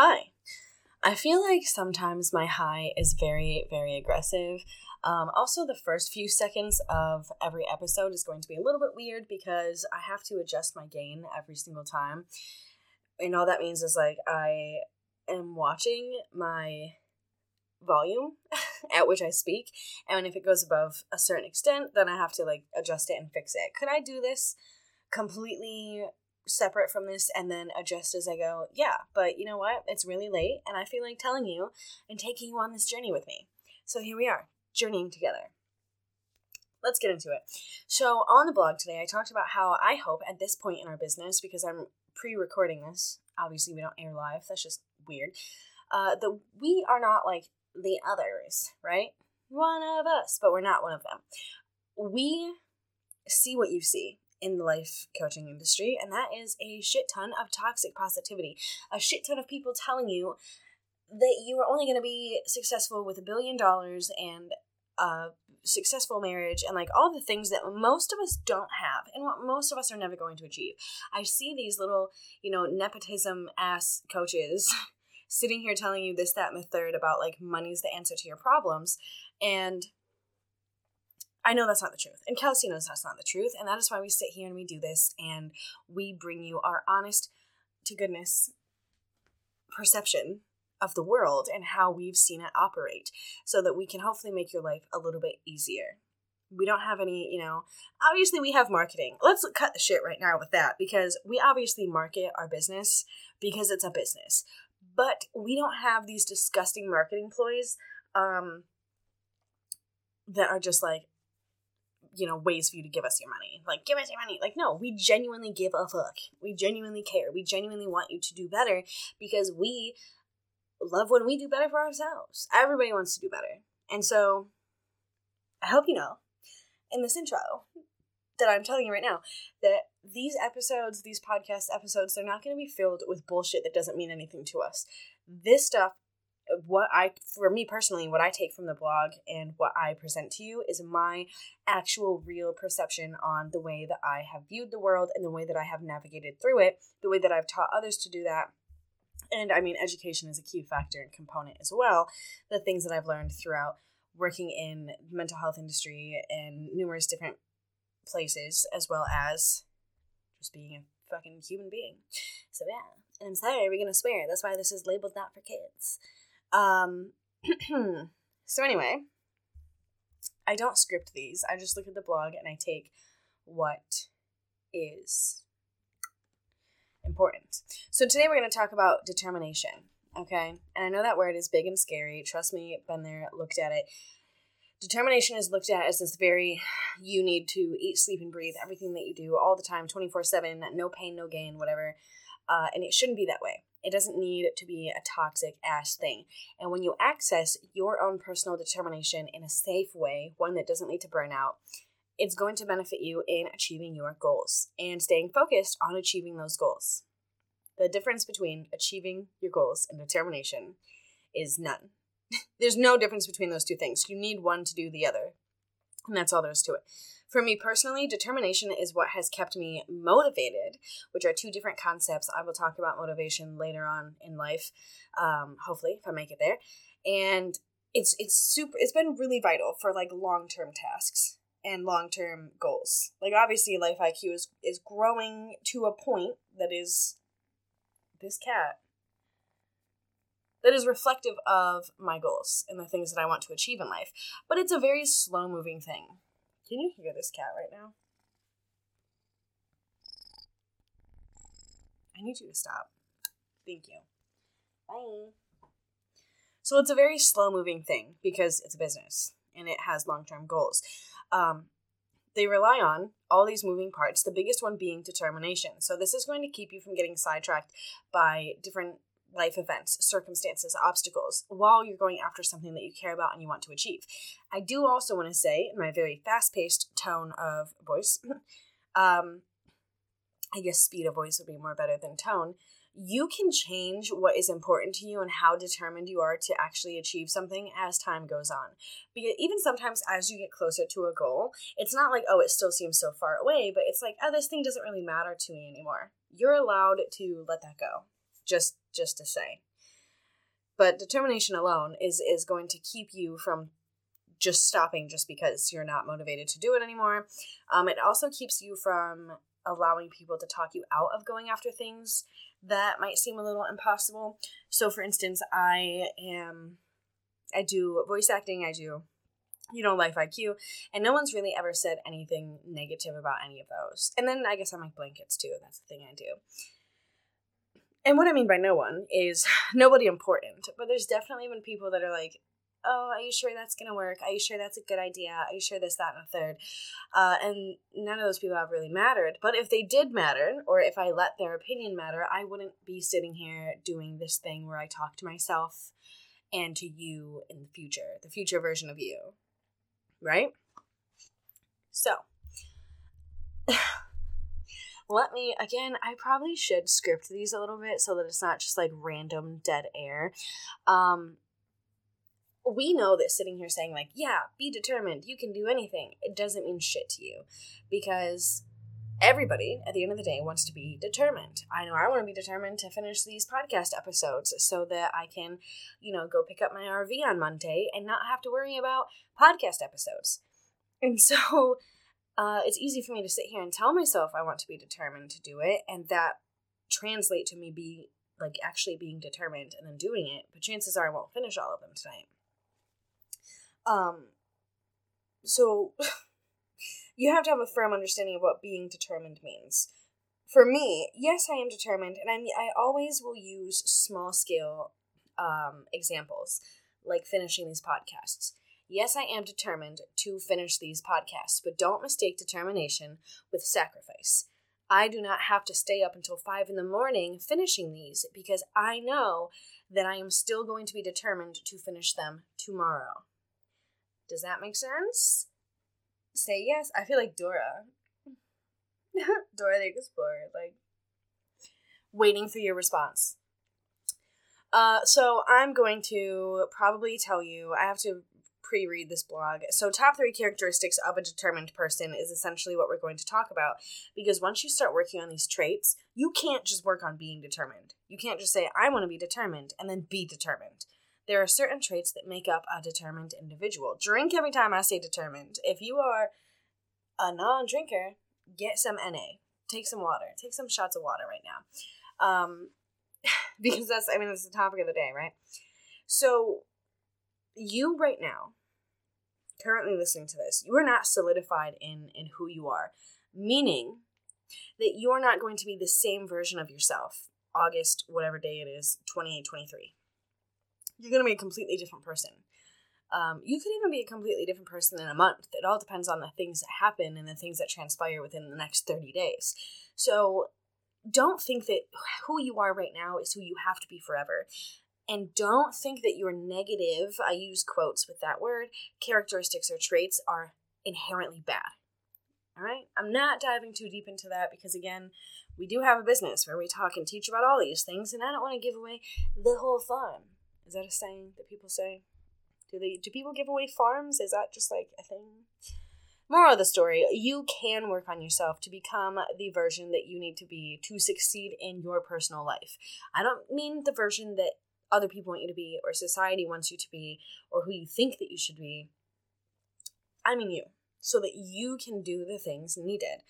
Hi. I feel like sometimes my hi is very, very aggressive. Um, also, the first few seconds of every episode is going to be a little bit weird because I have to adjust my gain every single time. And all that means is like I am watching my volume at which I speak, and if it goes above a certain extent, then I have to like adjust it and fix it. Could I do this completely separate from this and then adjust as I go? Yeah, but you know what? It's really late, and I feel like telling you and taking you on this journey with me. So here we are, journeying together. Let's get into it. So, on the blog today, I talked about how I hope at this point in our business, because I'm pre recording this, obviously we don't air live, that's just weird, uh, that we are not like the others, right? One of us, but we're not one of them. We see what you see in the life coaching industry, and that is a shit ton of toxic positivity. A shit ton of people telling you that you are only going to be successful with a billion dollars and a successful marriage and like all the things that most of us don't have and what most of us are never going to achieve. I see these little, you know, nepotism ass coaches sitting here telling you this, that, and the third about like money's the answer to your problems. And I know that's not the truth. And Kelsey knows that's not the truth. And that is why we sit here and we do this and we bring you our honest to goodness perception of the world and how we've seen it operate so that we can hopefully make your life a little bit easier. We don't have any, you know, obviously we have marketing. Let's cut the shit right now with that because we obviously market our business because it's a business but we don't have these disgusting marketing ploys um, that are just like you know ways for you to give us your money. Like give us your money. Like no we genuinely give a fuck. We genuinely care. We genuinely want you to do better because we love when we do better for ourselves. Everybody wants to do better. And so i hope you know in this intro that i'm telling you right now that these episodes, these podcast episodes, they're not going to be filled with bullshit that doesn't mean anything to us. This stuff, what I, for me personally, what I take from the blog and what I present to you is my actual real perception on the way that I have viewed the world and the way that I have navigated through it, the way that I've taught others to do that. And I mean, education is a key factor and component as well. The things that I've learned throughout working in the mental health industry and numerous different places, as well as just being a fucking human being. So yeah, and I'm sorry, we're gonna swear. That's why this is labeled not for kids. Um. so anyway, I don't script these. I just look at the blog and I take what is important. So today we're going to talk about determination. Okay, and I know that word is big and scary. Trust me, been there, looked at it determination is looked at as this very you need to eat sleep and breathe everything that you do all the time 24-7 no pain no gain whatever uh, and it shouldn't be that way it doesn't need to be a toxic ass thing and when you access your own personal determination in a safe way one that doesn't lead to burnout it's going to benefit you in achieving your goals and staying focused on achieving those goals the difference between achieving your goals and determination is none there's no difference between those two things. You need one to do the other. And that's all there is to it. For me personally, determination is what has kept me motivated, which are two different concepts. I will talk about motivation later on in life, um, hopefully, if I make it there. And it's it's super. It's been really vital for like long term tasks and long term goals. Like obviously, life IQ is is growing to a point that is this cat that is reflective of my goals and the things that I want to achieve in life. But it's a very slow moving thing. Can you hear this cat right now? I need you to stop. Thank you. Bye. So it's a very slow moving thing because it's a business and it has long term goals. Um, they rely on all these moving parts, the biggest one being determination. So, this is going to keep you from getting sidetracked by different life events, circumstances, obstacles while you're going after something that you care about and you want to achieve. I do also want to say, in my very fast paced tone of voice, um, I guess speed of voice would be more better than tone. You can change what is important to you and how determined you are to actually achieve something as time goes on. Because even sometimes as you get closer to a goal, it's not like, oh, it still seems so far away, but it's like, oh, this thing doesn't really matter to me anymore. You're allowed to let that go just just to say but determination alone is is going to keep you from just stopping just because you're not motivated to do it anymore. Um, it also keeps you from allowing people to talk you out of going after things that might seem a little impossible. So, for instance, I am, I do voice acting, I do, you know, life IQ, and no one's really ever said anything negative about any of those. And then I guess I make blankets too. That's the thing I do. And what I mean by no one is nobody important, but there's definitely been people that are like, oh, are you sure that's going to work? Are you sure that's a good idea? Are you sure this, that, and a third? Uh, and none of those people have really mattered. But if they did matter, or if I let their opinion matter, I wouldn't be sitting here doing this thing where I talk to myself and to you in the future, the future version of you. Right? So, let me again i probably should script these a little bit so that it's not just like random dead air. Um we know that sitting here saying like yeah be determined you can do anything it doesn't mean shit to you because everybody at the end of the day wants to be determined. I know i want to be determined to finish these podcast episodes so that i can you know go pick up my rv on monday and not have to worry about podcast episodes. And so uh, it's easy for me to sit here and tell myself i want to be determined to do it and that translate to me be like actually being determined and then doing it but chances are i won't finish all of them tonight um, so you have to have a firm understanding of what being determined means. For me, yes, I am determined, and I I always will use small scale um, examples, like finishing these podcasts. Yes, I am determined to finish these podcasts, but don't mistake determination with sacrifice. I do not have to stay up until five in the morning finishing these because I know that I am still going to be determined to finish them tomorrow. Does that make sense? Say yes. I feel like Dora. Dora the Explorer, like waiting for your response. Uh, so I'm going to probably tell you. I have to pre-read this blog. So top three characteristics of a determined person is essentially what we're going to talk about. Because once you start working on these traits, you can't just work on being determined. You can't just say I want to be determined and then be determined there are certain traits that make up a determined individual. Drink every time I say determined. If you are a non drinker, get some NA. Take some water. Take some shots of water right now. Um, because that's, I mean, that's the topic of the day, right? So, you right now, currently listening to this, you are not solidified in, in who you are, meaning that you're not going to be the same version of yourself August, whatever day it is, 2823 you're going to be a completely different person. Um, you could even be a completely different person in a month. It all depends on the things that happen and the things that transpire within the next 30 days. So don't think that who you are right now is who you have to be forever. And don't think that your negative, I use quotes with that word, characteristics or traits are inherently bad. All right? I'm not diving too deep into that because, again, we do have a business where we talk and teach about all these things, and I don't want to give away the whole farm. Is that a saying that people say? Do they do people give away farms? Is that just like a thing? Moral of the story, you can work on yourself to become the version that you need to be to succeed in your personal life. I don't mean the version that other people want you to be or society wants you to be or who you think that you should be. I mean you, so that you can do the things needed.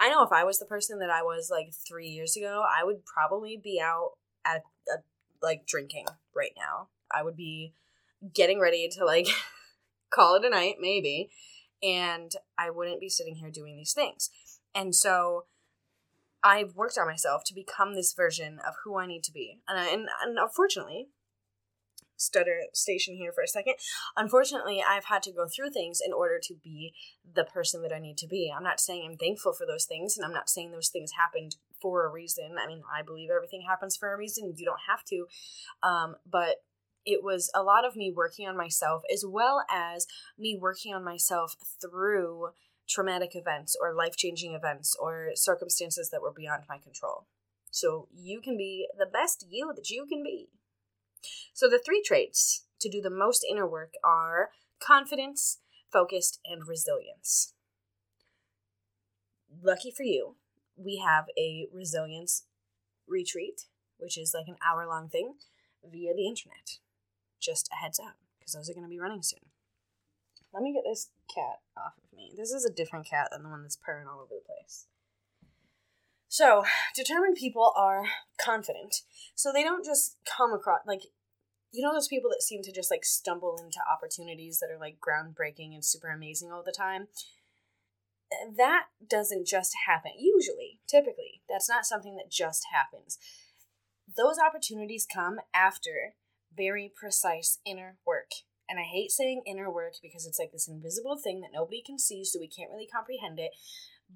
I know if I was the person that I was like three years ago, I would probably be out at a like drinking right now. I would be getting ready to like call it a night, maybe, and I wouldn't be sitting here doing these things. And so I've worked on myself to become this version of who I need to be. And, and, and unfortunately, stutter station here for a second. Unfortunately, I've had to go through things in order to be the person that I need to be. I'm not saying I'm thankful for those things, and I'm not saying those things happened for a reason. I mean, I believe everything happens for a reason. You don't have to. Um, but it was a lot of me working on myself as well as me working on myself through traumatic events or life changing events or circumstances that were beyond my control. So you can be the best you that you can be. So the three traits to do the most inner work are confidence, focused, and resilience. Lucky for you, we have a resilience retreat, which is like an hour long thing via the internet. just a heads up because those are going to be running soon. Let me get this cat off of me. This is a different cat than the one that's purring all over the place. So, determined people are confident. So they don't just come across, like, you know, those people that seem to just like stumble into opportunities that are like groundbreaking and super amazing all the time? That doesn't just happen. Usually, typically, that's not something that just happens. Those opportunities come after very precise inner work. And I hate saying inner work because it's like this invisible thing that nobody can see, so we can't really comprehend it.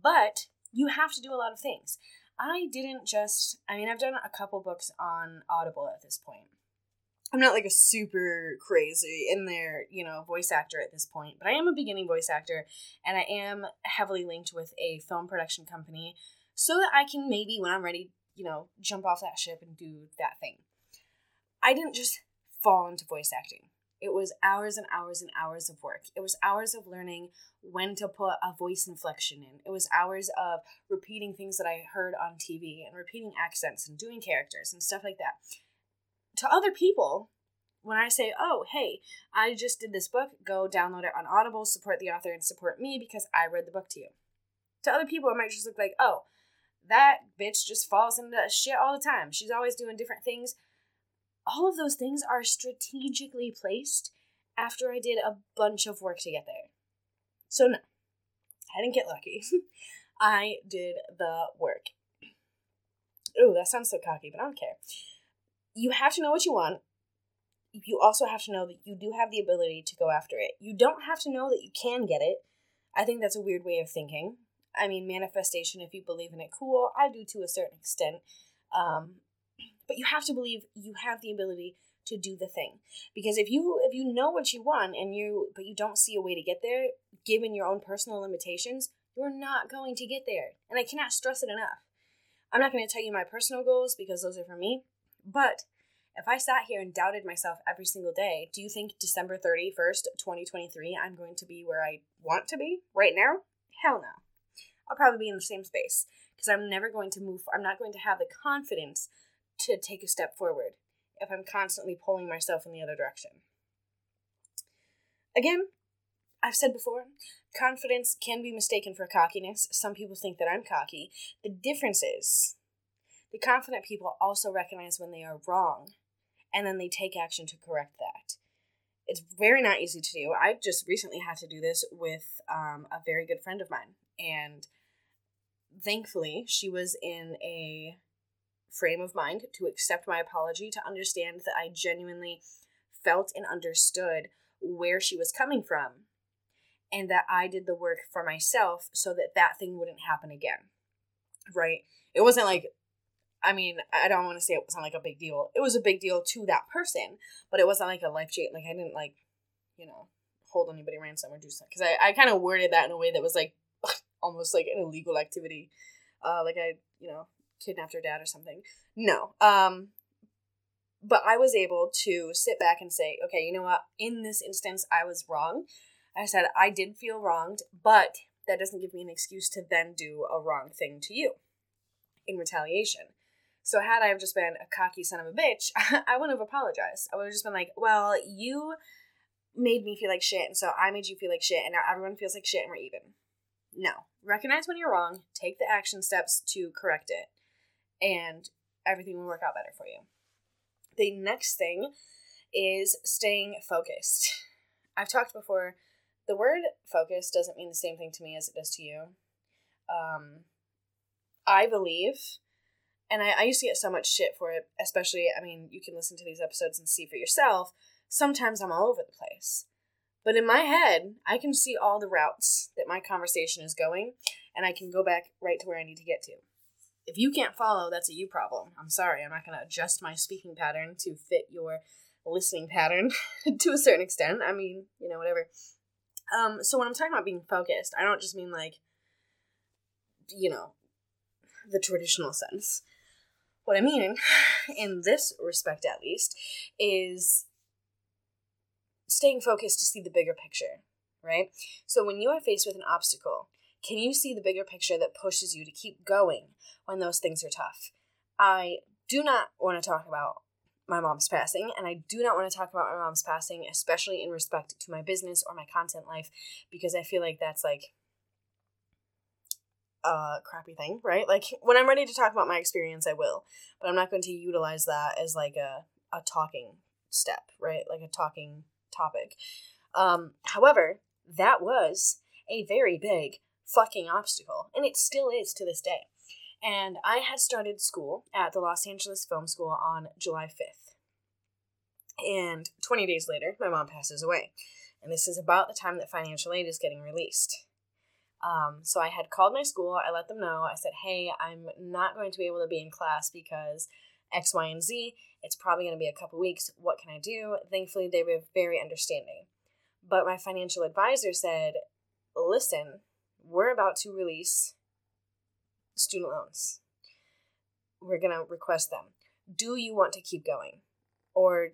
But you have to do a lot of things. I didn't just, I mean, I've done a couple books on Audible at this point. I'm not like a super crazy in there, you know, voice actor at this point, but I am a beginning voice actor and I am heavily linked with a film production company so that I can maybe, when I'm ready, you know, jump off that ship and do that thing. I didn't just fall into voice acting. It was hours and hours and hours of work. It was hours of learning when to put a voice inflection in. It was hours of repeating things that I heard on TV and repeating accents and doing characters and stuff like that. To other people, when I say, oh, hey, I just did this book, go download it on Audible, support the author, and support me because I read the book to you. To other people, it might just look like, oh, that bitch just falls into shit all the time. She's always doing different things all of those things are strategically placed after I did a bunch of work to get there. So, no, I didn't get lucky. I did the work. Oh, that sounds so cocky, but I don't care. You have to know what you want. You also have to know that you do have the ability to go after it. You don't have to know that you can get it. I think that's a weird way of thinking. I mean, manifestation, if you believe in it, cool. I do to a certain extent. Um, but you have to believe you have the ability to do the thing. Because if you if you know what you want and you but you don't see a way to get there given your own personal limitations you're not going to get there. And i cannot stress it enough. I'm not going to tell you my personal goals because those are for me but if i sat here and doubted myself every single day do you think december 31st 2023 i'm going to be where i want to be right now? Hell no. I'll probably be in the same space because i'm never going to move i'm not going to have the confidence to take a step forward if I'm constantly pulling myself in the other direction. Again, I've said before, confidence can be mistaken for cockiness. Some people think that I'm cocky. The difference is the confident people also recognize when they are wrong and then they take action to correct that. It's very not easy to do. I just recently had to do this with um, a very good friend of mine. And thankfully, she was in a frame of mind to accept my apology, to understand that I genuinely felt and understood where she was coming from, and that I did the work for myself so that that thing wouldn't happen again. Right? It wasn't like, I mean, I don't want to say it wasn't like a big deal. It was a big deal to that person, but it wasn't like a life change. Like, I didn't, like, you know, hold anybody ransom or do something. Because I, I kind of worded that in a way that was like almost like an illegal activity. Uh, like I, you know, kidnapped her dad or something. No. Um, but I was able to sit back and say, okay, you know what? In this instance, I was wrong. I said, I did feel wronged, but that doesn't give me an excuse to then do a wrong thing to you in retaliation. So had I have just been a cocky son of a bitch, I wouldn't have apologized. I would have just been like, well, you made me feel like shit, and so I made you feel like shit, and now everyone feels like shit, and we're even. No. Recognize when you're wrong, take the action steps to correct it and everything will work out better for you. The next thing is staying focused. I've talked before, the word focus doesn't mean the same thing to me as it does to you. Um, I believe, and I, I used to get so much shit for it, especially, I mean, you can listen to these episodes and see for yourself. Sometimes I'm all over the place. But in my head, I can see all the routes that my conversation is going, and I can go back right to where I need to get to if you can't follow, that's a you problem. I'm sorry. I'm not going to adjust my speaking pattern to fit your listening pattern to a certain extent. I mean, you know, whatever. Um, so when I'm talking about being focused, I don't just mean like, you know, the traditional sense. What I mean, in this respect at least, is staying focused to see the bigger picture, right? So when you are faced with an obstacle, can you see the bigger picture that pushes you to keep going when those things are tough? I do not want to talk about my mom's passing, and I do not want to talk about my mom's passing, especially in respect to my business or my content life, because I feel like that's like a crappy thing, right? Like when I'm ready to talk about my experience, I will, but I'm not going to utilize that as like a a talking step, right? Like a talking topic. Um, however, that was a very big fucking obstacle, and it still is to this day. And I had started school at the Los Angeles Film School on July 5th. And 20 days later, my mom passes away. And this is about the time that financial aid is getting released. Um, so I had called my school. I let them know. I said, hey, I'm not going to be able to be in class because X, Y, and Z. It's probably going to be a couple weeks. What can I do? Thankfully, they were very understanding. But my financial advisor said, listen, we're about to release student loans. We're going to request them. Do you want to keep going? Or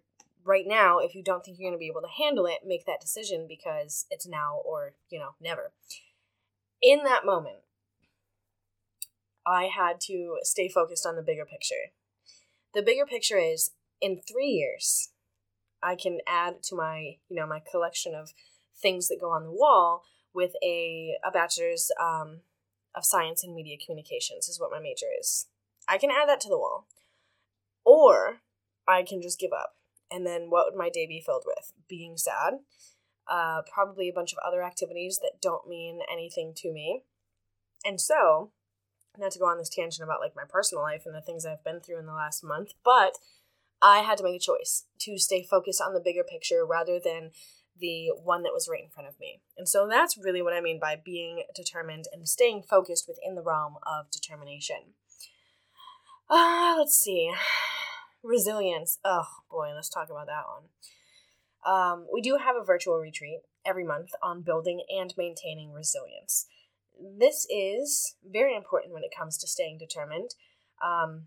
right now, if you don't think you're going to be able to handle it, make that decision because it's now or, you know, never. In that moment, I had to stay focused on the bigger picture. The bigger picture is in three years, I can add to my, you know, my collection of things that go on the wall with a, a bachelor's um, of science and media communications is what my major is. I can add that to the wall. Or I can just give up. And then what would my day be filled with? Being sad, uh, probably a bunch of other activities that don't mean anything to me. And so, not to go on this tangent about like my personal life and the things I've been through in the last month, but I had to make a choice to stay focused on the bigger picture rather than the one that was right in front of me. And so that's really what I mean by being determined and staying focused within the realm of determination. Uh, let's see. Resilience. Oh boy, let's talk about that one. Um, we do have a virtual retreat every month on building and maintaining resilience. This is very important when it comes to staying determined. Um,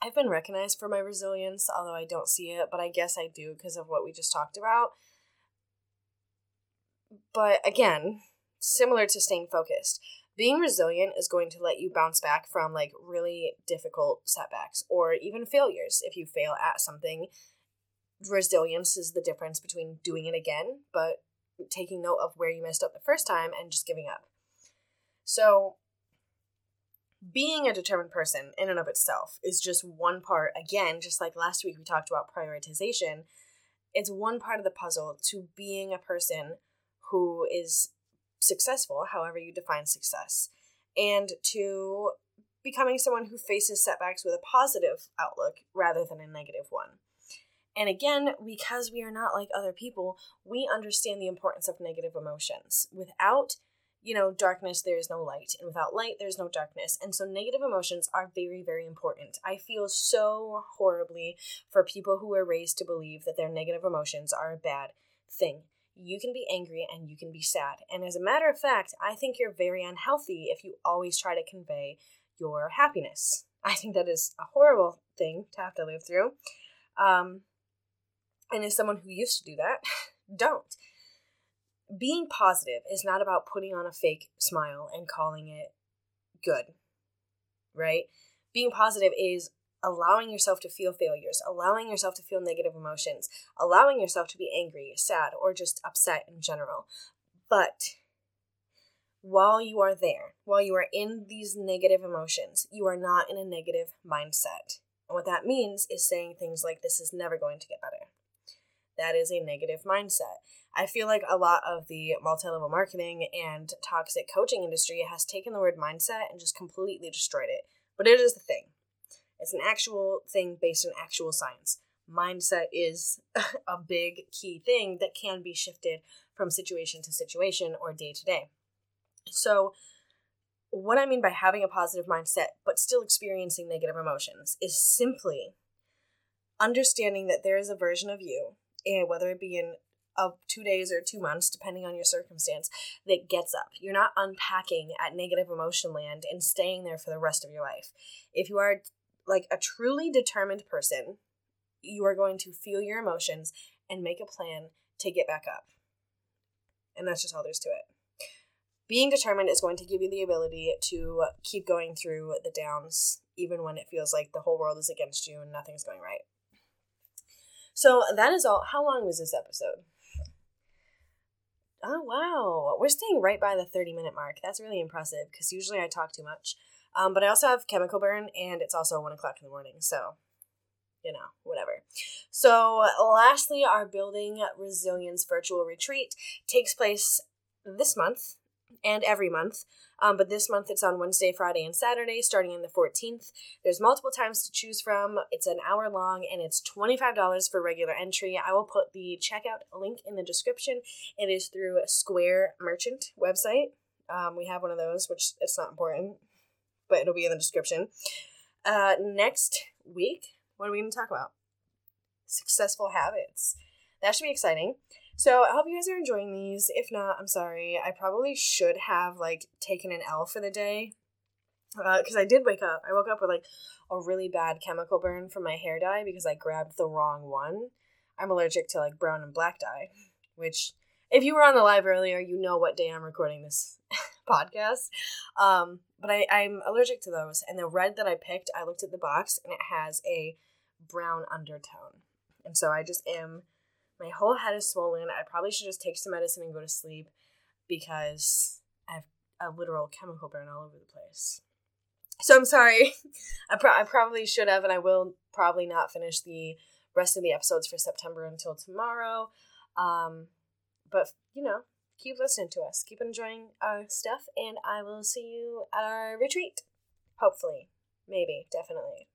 I've been recognized for my resilience, although I don't see it, but I guess I do because of what we just talked about. But again, similar to staying focused, being resilient is going to let you bounce back from like really difficult setbacks or even failures. If you fail at something, resilience is the difference between doing it again, but taking note of where you messed up the first time and just giving up. So, being a determined person in and of itself is just one part. Again, just like last week we talked about prioritization, it's one part of the puzzle to being a person who is successful, however you define success, and to becoming someone who faces setbacks with a positive outlook rather than a negative one. And again, because we are not like other people, we understand the importance of negative emotions. Without, you know, darkness, there is no light. And without light, there's no darkness. And so negative emotions are very, very important. I feel so horribly for people who are raised to believe that their negative emotions are a bad thing you can be angry and you can be sad. And as a matter of fact, I think you're very unhealthy if you always try to convey your happiness. I think that is a horrible thing to have to live through. Um, and as someone who used to do that, don't. Being positive is not about putting on a fake smile and calling it good, right? Being positive is allowing yourself to feel failures, allowing yourself to feel negative emotions, allowing yourself to be angry, sad, or just upset in general. But while you are there, while you are in these negative emotions, you are not in a negative mindset. And what that means is saying things like, This is never going to get better. That is a negative mindset. I feel like a lot of the multi level marketing and toxic coaching industry has taken the word mindset and just completely destroyed it. But it is the thing it's an actual thing based on actual science. Mindset is a big key thing that can be shifted from situation to situation or day to day. So, what I mean by having a positive mindset but still experiencing negative emotions is simply understanding that there is a version of you, eh, whether it be in of two days or two months, depending on your circumstance, that gets up. You're not unpacking at negative emotion land and staying there for the rest of your life. If you are like a truly determined person, you are going to feel your emotions and make a plan to get back up. And that's just all there's to it. Being determined is going to give you the ability to keep going through the downs, even when it feels like the whole world is against you and nothing's going right. So that is all. How long was this episode? Oh, wow. We're staying right by the 30 minute mark. That's really impressive because usually I talk too much. Um, but I also have chemical burn and it's also 1 o'clock in the morning. So, you know, whatever. So, lastly, our Building Resilience virtual retreat takes place this month and every month. Um, but this month it's on Wednesday, Friday, and Saturday, starting in the 14th. There's multiple times to choose from. It's an hour long and it's $25 for regular entry. I will put the checkout link in the description. It is through Square Merchant website. Um, we have one of those, which it's not important, but it'll be in the description. Uh, next week, what are we going to talk about? Successful habits. That should be exciting. So I hope you guys are enjoying these. If not, I'm sorry. I probably should have like taken an L for the day because uh, I did wake up. I woke up with like a really bad chemical burn from my hair dye because I grabbed the wrong one. I'm allergic to like brown and black dye, which if you were on the live earlier, you know what day I'm recording this podcast. Um, but I, I'm allergic to those. And the red that I picked, I looked at the box and it has a brown undertone. And so I just am my whole head is swollen. I probably should just take some medicine and go to sleep because I have a literal chemical burn all over the place. So I'm sorry. I, pro- I probably should have, and I will probably not finish the rest of the episodes for September until tomorrow. Um, but, you know, keep listening to us, keep enjoying our stuff, and I will see you at our retreat. Hopefully. Maybe. Definitely.